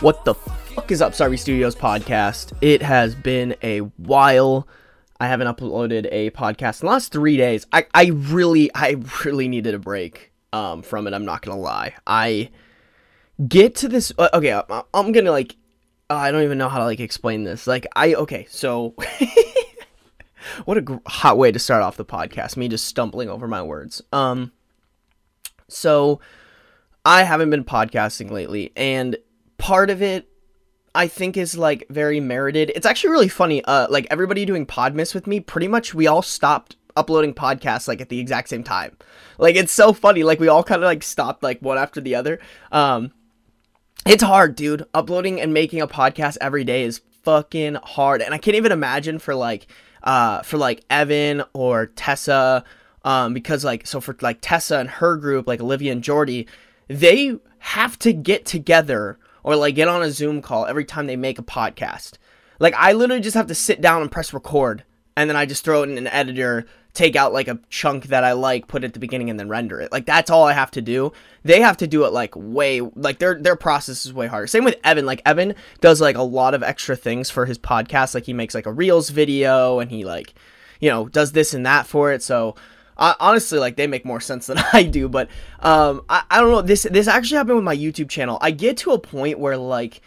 What the fuck is up, Sorry Studios podcast? It has been a while. I haven't uploaded a podcast in the last three days. I, I really, I really needed a break um, from it. I'm not gonna lie. I get to this. Uh, okay, I'm, I'm gonna like. Uh, I don't even know how to like explain this. Like, I okay, so what a hot way to start off the podcast. Me just stumbling over my words. Um, so I haven't been podcasting lately, and part of it I think is like very merited. It's actually really funny. Uh like everybody doing Podmas with me, pretty much we all stopped uploading podcasts like at the exact same time. Like it's so funny. Like we all kind of like stopped like one after the other. Um it's hard, dude. Uploading and making a podcast every day is fucking hard. And I can't even imagine for like uh for like Evan or Tessa um because like so for like Tessa and her group like Olivia and Jordy, they have to get together or like get on a Zoom call every time they make a podcast. Like I literally just have to sit down and press record and then I just throw it in an editor, take out like a chunk that I like, put it at the beginning and then render it. Like that's all I have to do. They have to do it like way like their their process is way harder. Same with Evan. Like Evan does like a lot of extra things for his podcast. Like he makes like a Reels video and he like you know does this and that for it. So uh, honestly like they make more sense than i do but um I, I don't know this this actually happened with my youtube channel. I get to a point where like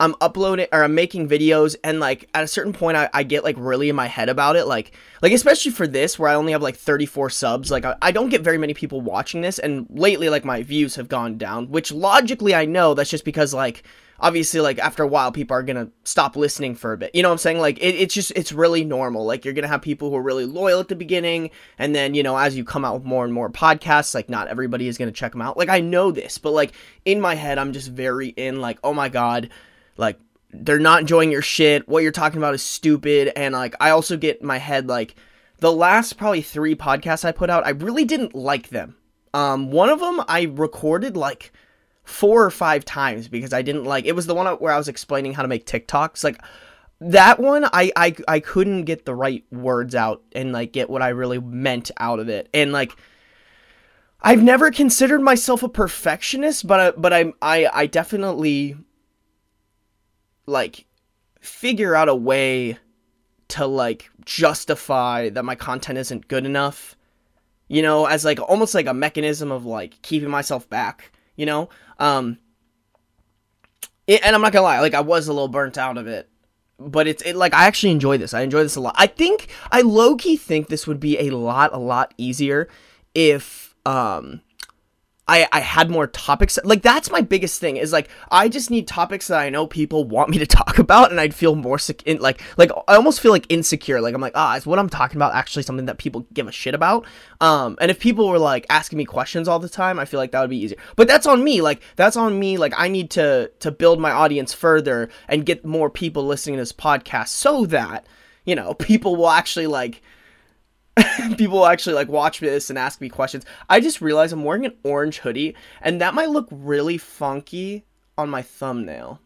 i'm uploading or i'm making videos and like at a certain point I, I get like really in my head about it like like especially for this where i only have like 34 subs like I, I don't get very many people watching this and lately like my views have gone down which logically i know that's just because like obviously like after a while people are gonna stop listening for a bit. You know what i'm saying? Like it, it's just it's really normal. Like you're gonna have people who are really loyal at the beginning and then you know as you come out with more and more podcasts like not everybody is gonna check them out. Like i know this but like in my head i'm just very in like oh my god like they're not enjoying your shit. What you're talking about is stupid. And like i also get my head like the last probably three podcasts i put out i really didn't like them. Um one of them i recorded like four or five times because I didn't like it was the one where I was explaining how to make TikToks like that one I, I I couldn't get the right words out and like get what I really meant out of it. And like I've never considered myself a perfectionist but I, but I'm I I definitely like figure out a way to like justify that my content isn't good enough you know as like almost like a mechanism of like keeping myself back you know um it, and i'm not gonna lie like i was a little burnt out of it but it's it, like i actually enjoy this. I enjoy this a lot. I think i low-key think this would be a lot a lot easier if um I, I had more topics like that's my biggest thing is like I just need topics that I know people want me to talk about and I'd feel more sec- in, like like I almost feel like insecure like I'm like ah is what I'm talking about actually something that people give a shit about? Um and if people were like asking me questions all the time I feel like that would be easier. But that's on me like that's on me like I need to to build my audience further and get more people listening to this podcast so that you know people will actually like people actually like watch this and ask me questions. I just realized I'm wearing an orange hoodie and that might look really funky on my thumbnail.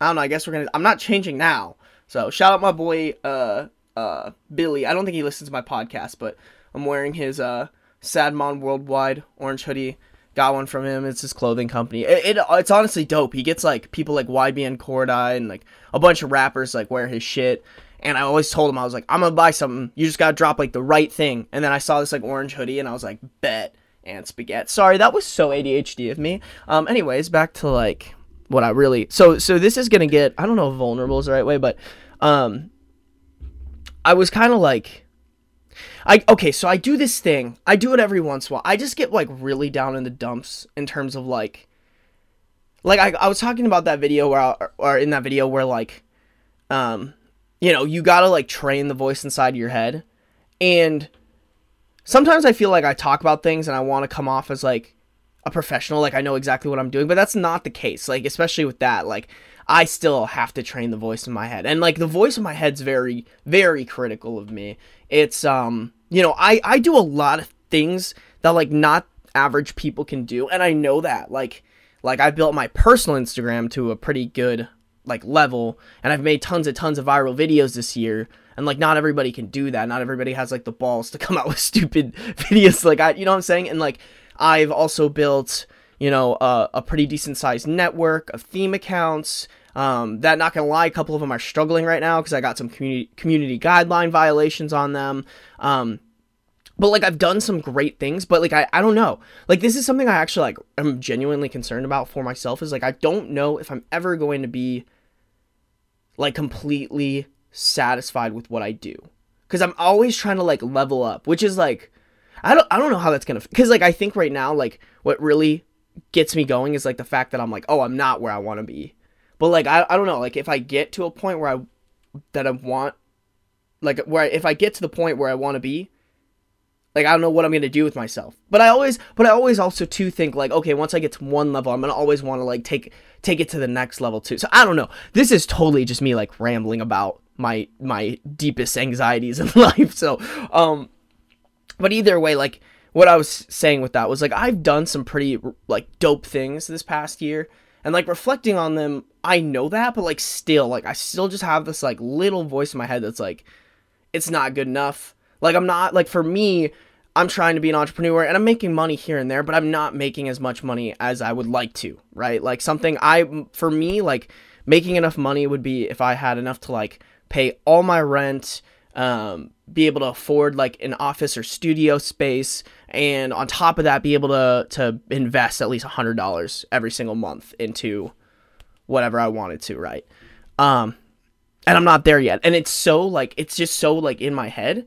I don't know, I guess we're gonna I'm not changing now. So shout out my boy uh uh Billy. I don't think he listens to my podcast, but I'm wearing his uh Sadmon Worldwide orange hoodie. Got one from him. It's his clothing company. It, it it's honestly dope. He gets like people like YBN Cordae and like a bunch of rappers like wear his shit. And I always told him I was like, I'm gonna buy something. You just gotta drop like the right thing. And then I saw this like orange hoodie, and I was like, bet and spaghetti. Sorry, that was so ADHD of me. Um, anyways, back to like what I really so so this is gonna get I don't know if vulnerable is the right way, but um, I was kind of like. I okay, so I do this thing. I do it every once in a while. I just get like really down in the dumps in terms of like like I, I was talking about that video where I, or in that video where like um you know, you gotta like train the voice inside your head. And sometimes I feel like I talk about things and I want to come off as like a professional, like I know exactly what I'm doing, but that's not the case. Like, especially with that, like, I still have to train the voice in my head. And like the voice in my head's very, very critical of me. It's um, you know, I I do a lot of things that like not average people can do, and I know that. Like like I built my personal Instagram to a pretty good like level and I've made tons and tons of viral videos this year and like not everybody can do that. Not everybody has like the balls to come out with stupid videos like I you know what I'm saying? And like I've also built you know, uh, a pretty decent sized network of theme accounts. Um, that not gonna lie, a couple of them are struggling right now because I got some community community guideline violations on them. Um, but like I've done some great things, but like I, I don't know. Like this is something I actually like I'm genuinely concerned about for myself is like I don't know if I'm ever going to be like completely satisfied with what I do. Cuz I'm always trying to like level up, which is like I don't I don't know how that's going to cuz like I think right now like what really gets me going is like the fact that I'm like, "Oh, I'm not where I want to be." But like I I don't know, like if I get to a point where I that I want like where I, if I get to the point where I want to be, like I don't know what I'm gonna do with myself. But I always, but I always also too think like, okay, once I get to one level, I'm gonna always want to like take take it to the next level too. So I don't know. This is totally just me like rambling about my my deepest anxieties in life. So, um, but either way, like what I was saying with that was like I've done some pretty like dope things this past year, and like reflecting on them, I know that, but like still, like I still just have this like little voice in my head that's like, it's not good enough. Like I'm not like for me, I'm trying to be an entrepreneur and I'm making money here and there, but I'm not making as much money as I would like to, right? Like something I, for me, like making enough money would be if I had enough to like pay all my rent, um, be able to afford like an office or studio space, and on top of that, be able to to invest at least hundred dollars every single month into whatever I wanted to, right? Um, and I'm not there yet, and it's so like it's just so like in my head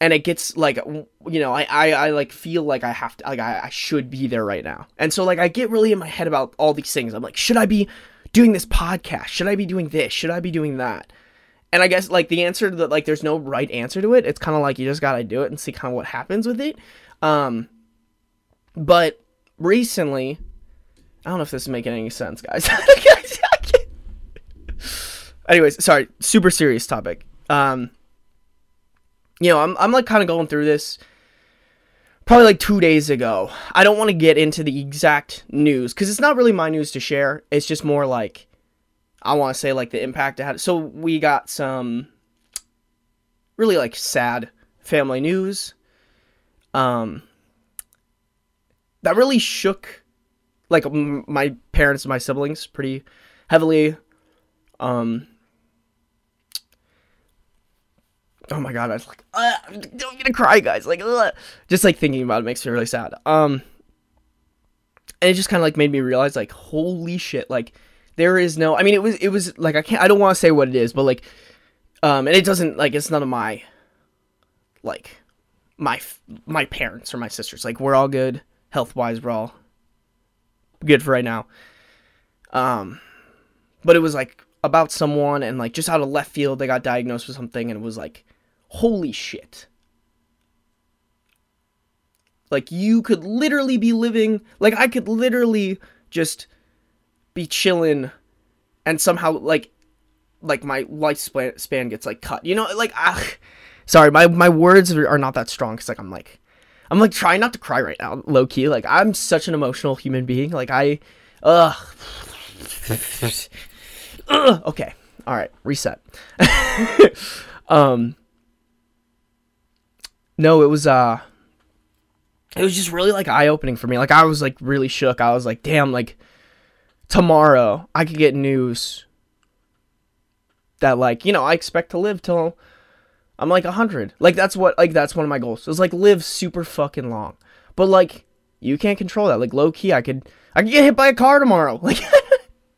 and it gets like you know I, I i like feel like i have to like I, I should be there right now. And so like i get really in my head about all these things. I'm like should i be doing this podcast? Should i be doing this? Should i be doing that? And i guess like the answer to that like there's no right answer to it. It's kind of like you just gotta do it and see kind of what happens with it. Um but recently i don't know if this is making any sense guys. Anyways sorry super serious topic. Um you know, I'm, I'm like kind of going through this probably like two days ago. I don't want to get into the exact news because it's not really my news to share. It's just more like I want to say like the impact it had. So we got some really like sad family news. Um, that really shook like m- my parents and my siblings pretty heavily. Um, oh my god, I was like, I'm gonna cry, guys. Like, just like thinking about it makes me really sad. Um, and it just kind of like made me realize, like, holy shit, like there is no. I mean, it was it was like I can't. I don't want to say what it is, but like, um, and it doesn't like it's none of my, like, my my parents or my sisters. Like, we're all good health wise. We're all good for right now. Um, but it was like about someone and like just out of left field they got diagnosed with something and it was like holy shit. Like you could literally be living like I could literally just be chilling and somehow like like my lifespan span gets like cut. You know, like ah, sorry, my my words are not that strong cuz like I'm like I'm like trying not to cry right now, low key. Like I'm such an emotional human being. Like I ugh. ugh. Okay. All right, reset. um no, it was uh it was just really like eye opening for me. Like I was like really shook. I was like, damn, like tomorrow I could get news that like, you know, I expect to live till I'm like 100. Like that's what like that's one of my goals. Is like live super fucking long. But like you can't control that. Like low key I could I could get hit by a car tomorrow. Like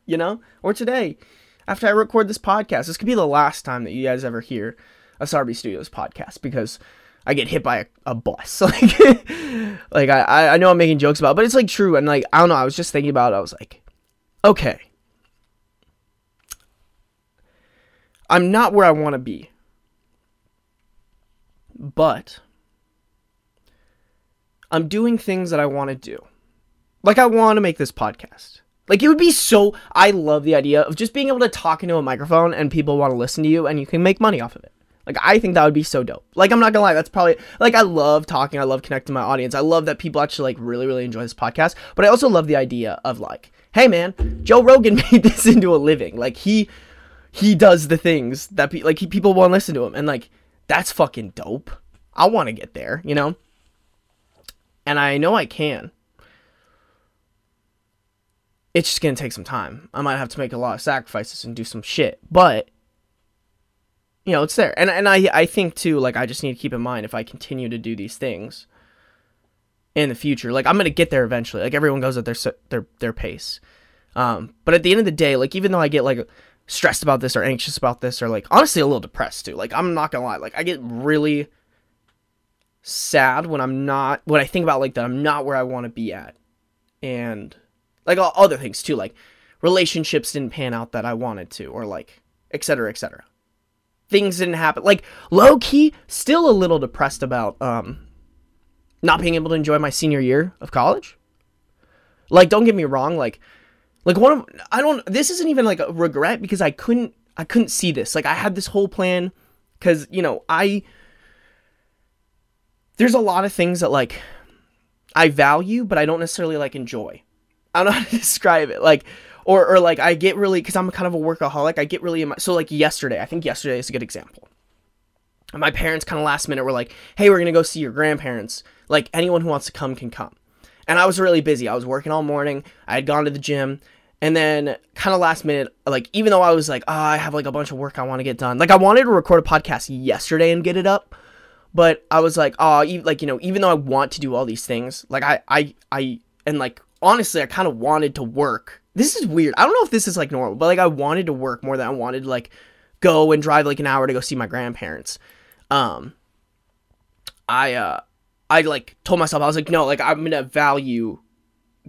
you know? Or today. After I record this podcast. This could be the last time that you guys ever hear a Sarby Studios podcast because I get hit by a, a bus. Like, like I, I know I'm making jokes about, it, but it's like true. And like, I don't know. I was just thinking about it. I was like, okay. I'm not where I want to be. But I'm doing things that I want to do. Like, I want to make this podcast. Like, it would be so. I love the idea of just being able to talk into a microphone and people want to listen to you and you can make money off of it. Like I think that would be so dope. Like I'm not gonna lie, that's probably like I love talking, I love connecting my audience. I love that people actually like really, really enjoy this podcast. But I also love the idea of like, hey man, Joe Rogan made this into a living. Like he he does the things that pe- like he, people want to listen to him, and like that's fucking dope. I want to get there, you know. And I know I can. it's just gonna take some time. I might have to make a lot of sacrifices and do some shit, but you know, it's there. And and I I think too, like I just need to keep in mind if I continue to do these things in the future, like I'm gonna get there eventually. Like everyone goes at their their their pace. Um, but at the end of the day, like even though I get like stressed about this or anxious about this or like honestly a little depressed too. Like I'm not gonna lie, like I get really sad when I'm not when I think about like that I'm not where I want to be at, and like all other things too, like relationships didn't pan out that I wanted to, or like etc. etc things didn't happen. Like low key, still a little depressed about um not being able to enjoy my senior year of college. Like don't get me wrong, like like one of I don't this isn't even like a regret because I couldn't I couldn't see this. Like I had this whole plan cuz you know, I there's a lot of things that like I value but I don't necessarily like enjoy. I don't know how to describe it. Like or or like I get really because I'm kind of a workaholic. I get really in my, so like yesterday. I think yesterday is a good example. My parents kind of last minute were like, "Hey, we're gonna go see your grandparents. Like anyone who wants to come can come." And I was really busy. I was working all morning. I had gone to the gym. And then kind of last minute, like even though I was like, oh, I have like a bunch of work I want to get done. Like I wanted to record a podcast yesterday and get it up, but I was like, oh, like you know, even though I want to do all these things, like I, I, I, and like honestly, I kind of wanted to work this is weird. I don't know if this is like normal, but like I wanted to work more than I wanted to like go and drive like an hour to go see my grandparents. Um I uh I like told myself I was like no, like I'm going to value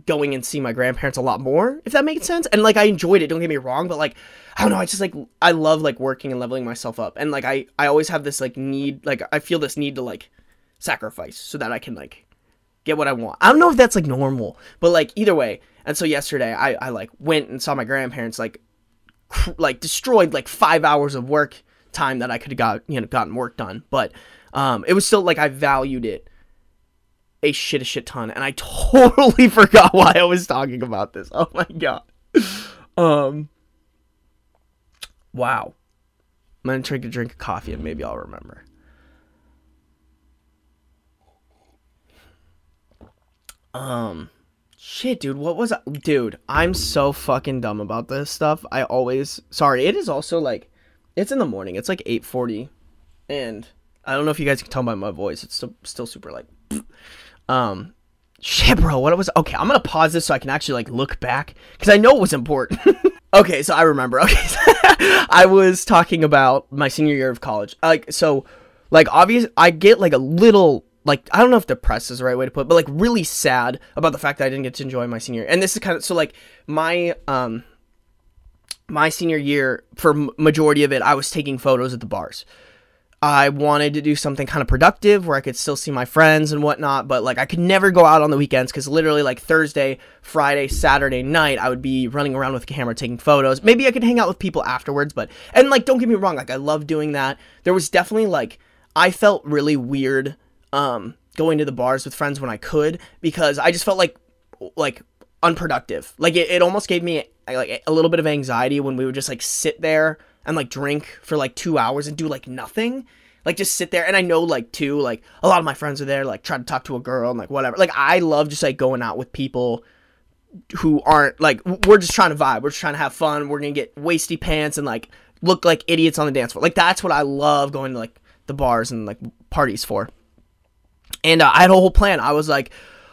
going and see my grandparents a lot more, if that makes sense. And like I enjoyed it, don't get me wrong, but like I don't know, I just like I love like working and leveling myself up. And like I I always have this like need like I feel this need to like sacrifice so that I can like get what I want. I don't know if that's like normal, but like either way, and so yesterday I, I like went and saw my grandparents like cr- like destroyed like five hours of work time that I could have got you know gotten work done. But um it was still like I valued it a shit a shit ton and I totally forgot why I was talking about this. Oh my god. Um Wow. I'm gonna take a drink of coffee and maybe I'll remember. Um Shit, dude, what was I? Dude, I'm so fucking dumb about this stuff. I always sorry. It is also like, it's in the morning. It's like 8:40, and I don't know if you guys can tell by my voice. It's still still super like, um, shit, bro. What it was? Okay, I'm gonna pause this so I can actually like look back because I know it was important. okay, so I remember. Okay, I was talking about my senior year of college. Like, so, like, obvious. I get like a little like I don't know if depressed is the right way to put it, but like really sad about the fact that I didn't get to enjoy my senior. And this is kind of so like my um my senior year for majority of it I was taking photos at the bars. I wanted to do something kind of productive where I could still see my friends and whatnot, but like I could never go out on the weekends because literally like Thursday, Friday, Saturday night I would be running around with a camera taking photos. Maybe I could hang out with people afterwards, but and like don't get me wrong, like I love doing that. There was definitely like I felt really weird um, going to the bars with friends when I could because I just felt like like unproductive. Like it, it almost gave me like a little bit of anxiety when we would just like sit there and like drink for like two hours and do like nothing. Like just sit there and I know like too like a lot of my friends are there like trying to talk to a girl and like whatever. Like I love just like going out with people who aren't like we're just trying to vibe. We're just trying to have fun. We're gonna get wasty pants and like look like idiots on the dance floor. Like that's what I love going to like the bars and like parties for. And uh, I had a whole plan. I was like,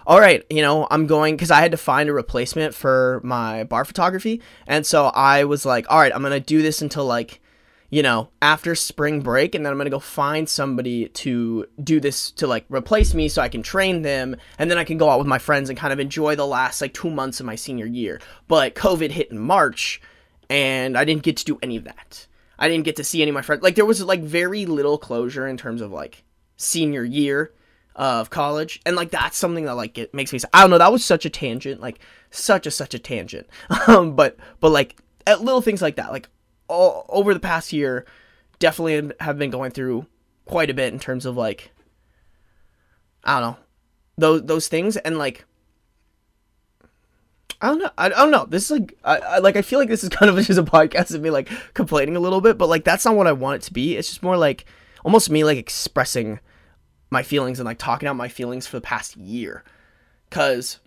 all right, you know, I'm going because I had to find a replacement for my bar photography. And so I was like, all right, I'm going to do this until like, you know, after spring break. And then I'm going to go find somebody to do this to like replace me so I can train them. And then I can go out with my friends and kind of enjoy the last like two months of my senior year. But COVID hit in March and I didn't get to do any of that. I didn't get to see any of my friends. Like there was like very little closure in terms of like senior year of college and like that's something that like it makes me i don't know that was such a tangent like such a such a tangent um but but like at little things like that like all over the past year definitely have been going through quite a bit in terms of like i don't know those those things and like I don't know. I, I don't know. This is like, I, I like. I feel like this is kind of just a podcast of me like complaining a little bit, but like that's not what I want it to be. It's just more like almost me like expressing my feelings and like talking out my feelings for the past year. Cause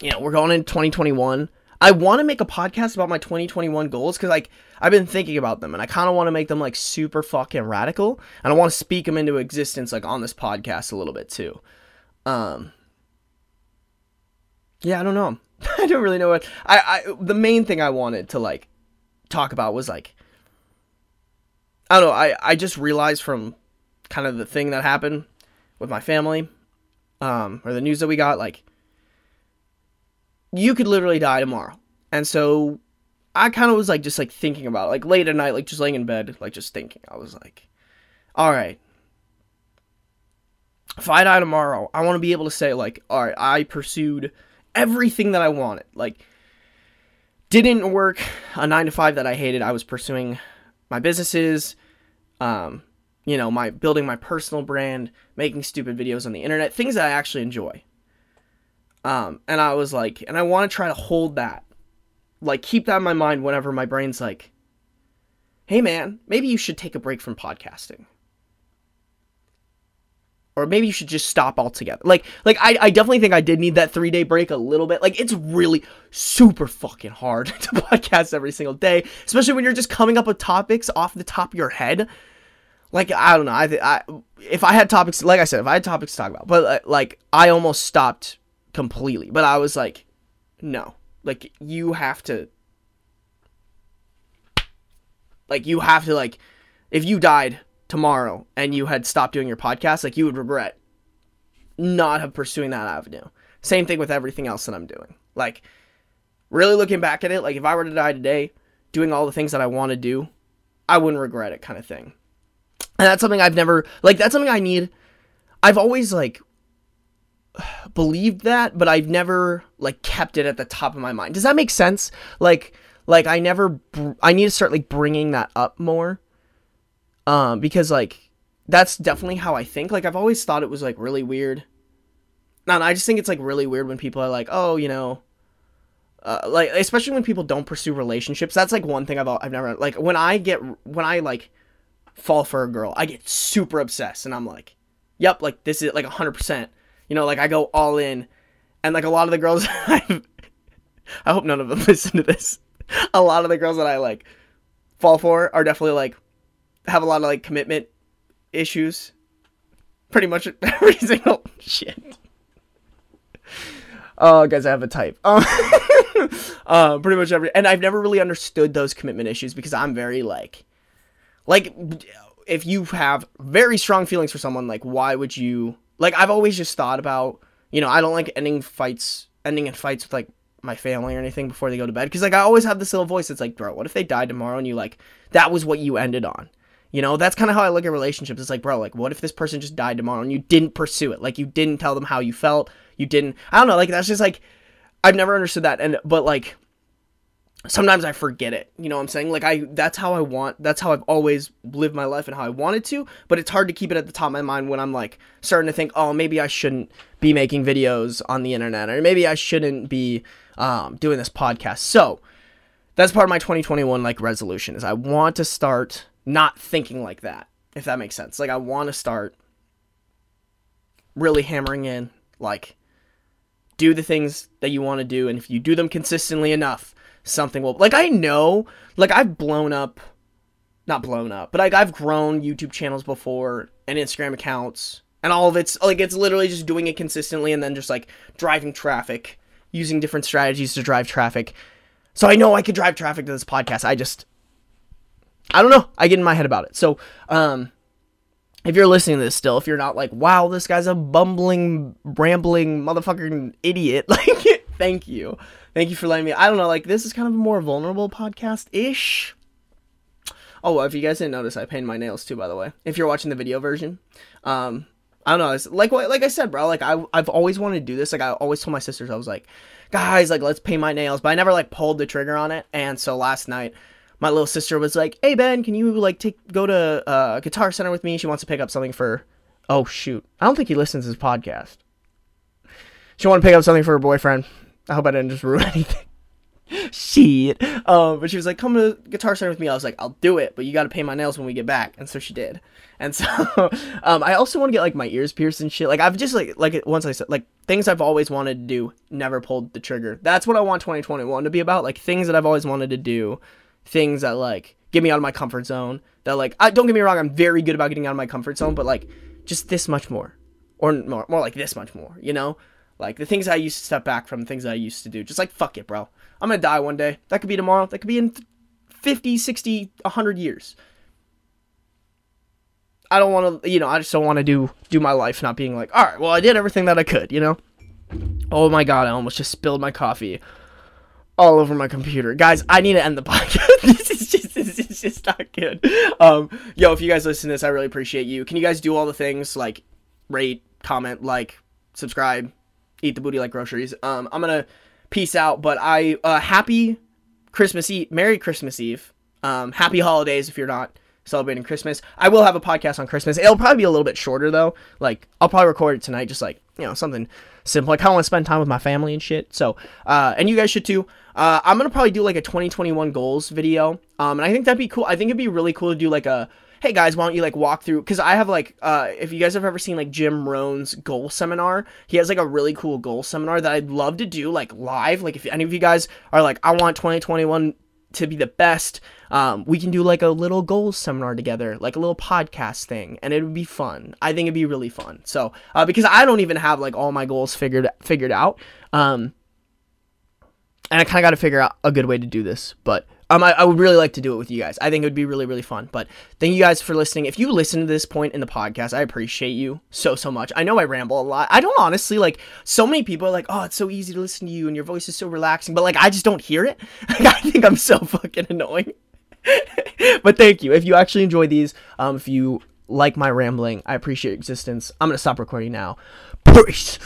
you know, we're going into 2021. I want to make a podcast about my 2021 goals because like I've been thinking about them and I kind of want to make them like super fucking radical and I want to speak them into existence like on this podcast a little bit too. Um, yeah, I don't know. I don't really know what I, I the main thing I wanted to like talk about was like I don't know, I I just realized from kind of the thing that happened with my family um or the news that we got like you could literally die tomorrow. And so I kind of was like just like thinking about it, like late at night like just laying in bed like just thinking. I was like all right. If I die tomorrow, I want to be able to say like all right, I pursued everything that I wanted. Like didn't work a 9 to 5 that I hated. I was pursuing my businesses um you know, my building my personal brand, making stupid videos on the internet, things that I actually enjoy. Um, and I was like, and I want to try to hold that, like keep that in my mind whenever my brain's like, hey man, maybe you should take a break from podcasting. Or maybe you should just stop altogether. Like, like I, I definitely think I did need that three day break a little bit. Like, it's really super fucking hard to podcast every single day, especially when you're just coming up with topics off the top of your head like I don't know. I, I if I had topics, like I said, if I had topics to talk about, but uh, like I almost stopped completely. But I was like, no, like you have to, like you have to like, if you died tomorrow and you had stopped doing your podcast, like you would regret not have pursuing that avenue. Same thing with everything else that I'm doing. Like really looking back at it, like if I were to die today, doing all the things that I want to do, I wouldn't regret it, kind of thing. And that's something I've never like that's something I need I've always like believed that, but I've never like kept it at the top of my mind. Does that make sense? Like like I never br- I need to start like bringing that up more. Um because like that's definitely how I think. Like I've always thought it was like really weird. And I just think it's like really weird when people are like, "Oh, you know, uh, like especially when people don't pursue relationships. That's like one thing I've I've never like when I get when I like fall for a girl, I get super obsessed and I'm like, "Yep, like this is like 100%." You know, like I go all in and like a lot of the girls i I hope none of them listen to this. A lot of the girls that I like fall for are definitely like have a lot of like commitment issues. Pretty much every single shit. Oh, guys, I have a type. Um, uh, pretty much every, and I've never really understood those commitment issues because I'm very like, like, if you have very strong feelings for someone, like, why would you? Like, I've always just thought about, you know, I don't like ending fights, ending in fights with like my family or anything before they go to bed because like I always have this little voice that's like, bro, what if they died tomorrow and you like that was what you ended on? You know, that's kind of how I look at relationships. It's like, bro, like, what if this person just died tomorrow and you didn't pursue it? Like, you didn't tell them how you felt. You didn't. I don't know. Like, that's just like, I've never understood that. And but like, sometimes I forget it. You know what I'm saying? Like, I that's how I want. That's how I've always lived my life and how I wanted to. But it's hard to keep it at the top of my mind when I'm like starting to think, oh, maybe I shouldn't be making videos on the internet, or maybe I shouldn't be um, doing this podcast. So that's part of my 2021 like resolution is I want to start not thinking like that, if that makes sense. Like I want to start really hammering in like do the things that you want to do and if you do them consistently enough, something will like I know, like I've blown up not blown up, but like I've grown YouTube channels before and Instagram accounts and all of it's like it's literally just doing it consistently and then just like driving traffic, using different strategies to drive traffic. So I know I could drive traffic to this podcast. I just I don't know. I get in my head about it. So, um, if you're listening to this still, if you're not like, wow, this guy's a bumbling, rambling motherfucking idiot, like, thank you. Thank you for letting me. I don't know, like, this is kind of a more vulnerable podcast ish. Oh, if you guys didn't notice, I painted my nails too, by the way. If you're watching the video version, um, I don't know. It's like like I said, bro. Like I I've always wanted to do this. Like I always told my sisters, I was like, guys, like let's paint my nails, but I never like pulled the trigger on it. And so last night, my little sister was like, "Hey Ben, can you like take go to uh, Guitar Center with me? She wants to pick up something for." Oh shoot, I don't think he listens to his podcast. She want to pick up something for her boyfriend. I hope I didn't just ruin anything. Shit. Um, but she was like, come to Guitar Center with me. I was like, I'll do it, but you got to pay my nails when we get back. And so she did. And so, um, I also want to get like my ears pierced and shit. Like I've just like, like once I said, like things I've always wanted to do, never pulled the trigger. That's what I want 2021 to be about. Like things that I've always wanted to do, things that like get me out of my comfort zone. That like, I don't get me wrong, I'm very good about getting out of my comfort zone, but like just this much more, or more, more like this much more. You know, like the things I used to step back from, the things I used to do. Just like fuck it, bro. I'm gonna die one day. That could be tomorrow. That could be in 50, 60, 100 years. I don't want to, you know, I just don't want to do do my life not being like, all right, well, I did everything that I could, you know. Oh my god, I almost just spilled my coffee all over my computer, guys. I need to end the podcast. this is just this is just not good. Um, yo, if you guys listen to this, I really appreciate you. Can you guys do all the things like rate, comment, like, subscribe, eat the booty like groceries? Um, I'm gonna peace out, but I uh, happy Christmas Eve, Merry Christmas Eve, um, happy holidays if you're not celebrating Christmas. I will have a podcast on Christmas. It'll probably be a little bit shorter though. Like I'll probably record it tonight, just like you know something simple. Like I kind of want to spend time with my family and shit. So, uh, and you guys should too. Uh, I'm gonna probably do like a 2021 goals video. Um, and I think that'd be cool. I think it'd be really cool to do like a hey guys, why don't you like walk through? Because I have like, uh, if you guys have ever seen like Jim Rohn's goal seminar, he has like a really cool goal seminar that I'd love to do like live. Like if any of you guys are like, I want 2021 to be the best, um, we can do like a little goals seminar together, like a little podcast thing, and it would be fun. I think it'd be really fun. So, uh, because I don't even have like all my goals figured figured out, um, and I kind of got to figure out a good way to do this, but. Um, I, I would really like to do it with you guys. I think it would be really, really fun. But thank you guys for listening. If you listen to this point in the podcast, I appreciate you so, so much. I know I ramble a lot. I don't honestly like so many people are like, oh, it's so easy to listen to you and your voice is so relaxing. But like, I just don't hear it. Like, I think I'm so fucking annoying. but thank you. If you actually enjoy these, um, if you like my rambling, I appreciate your existence. I'm going to stop recording now. Peace.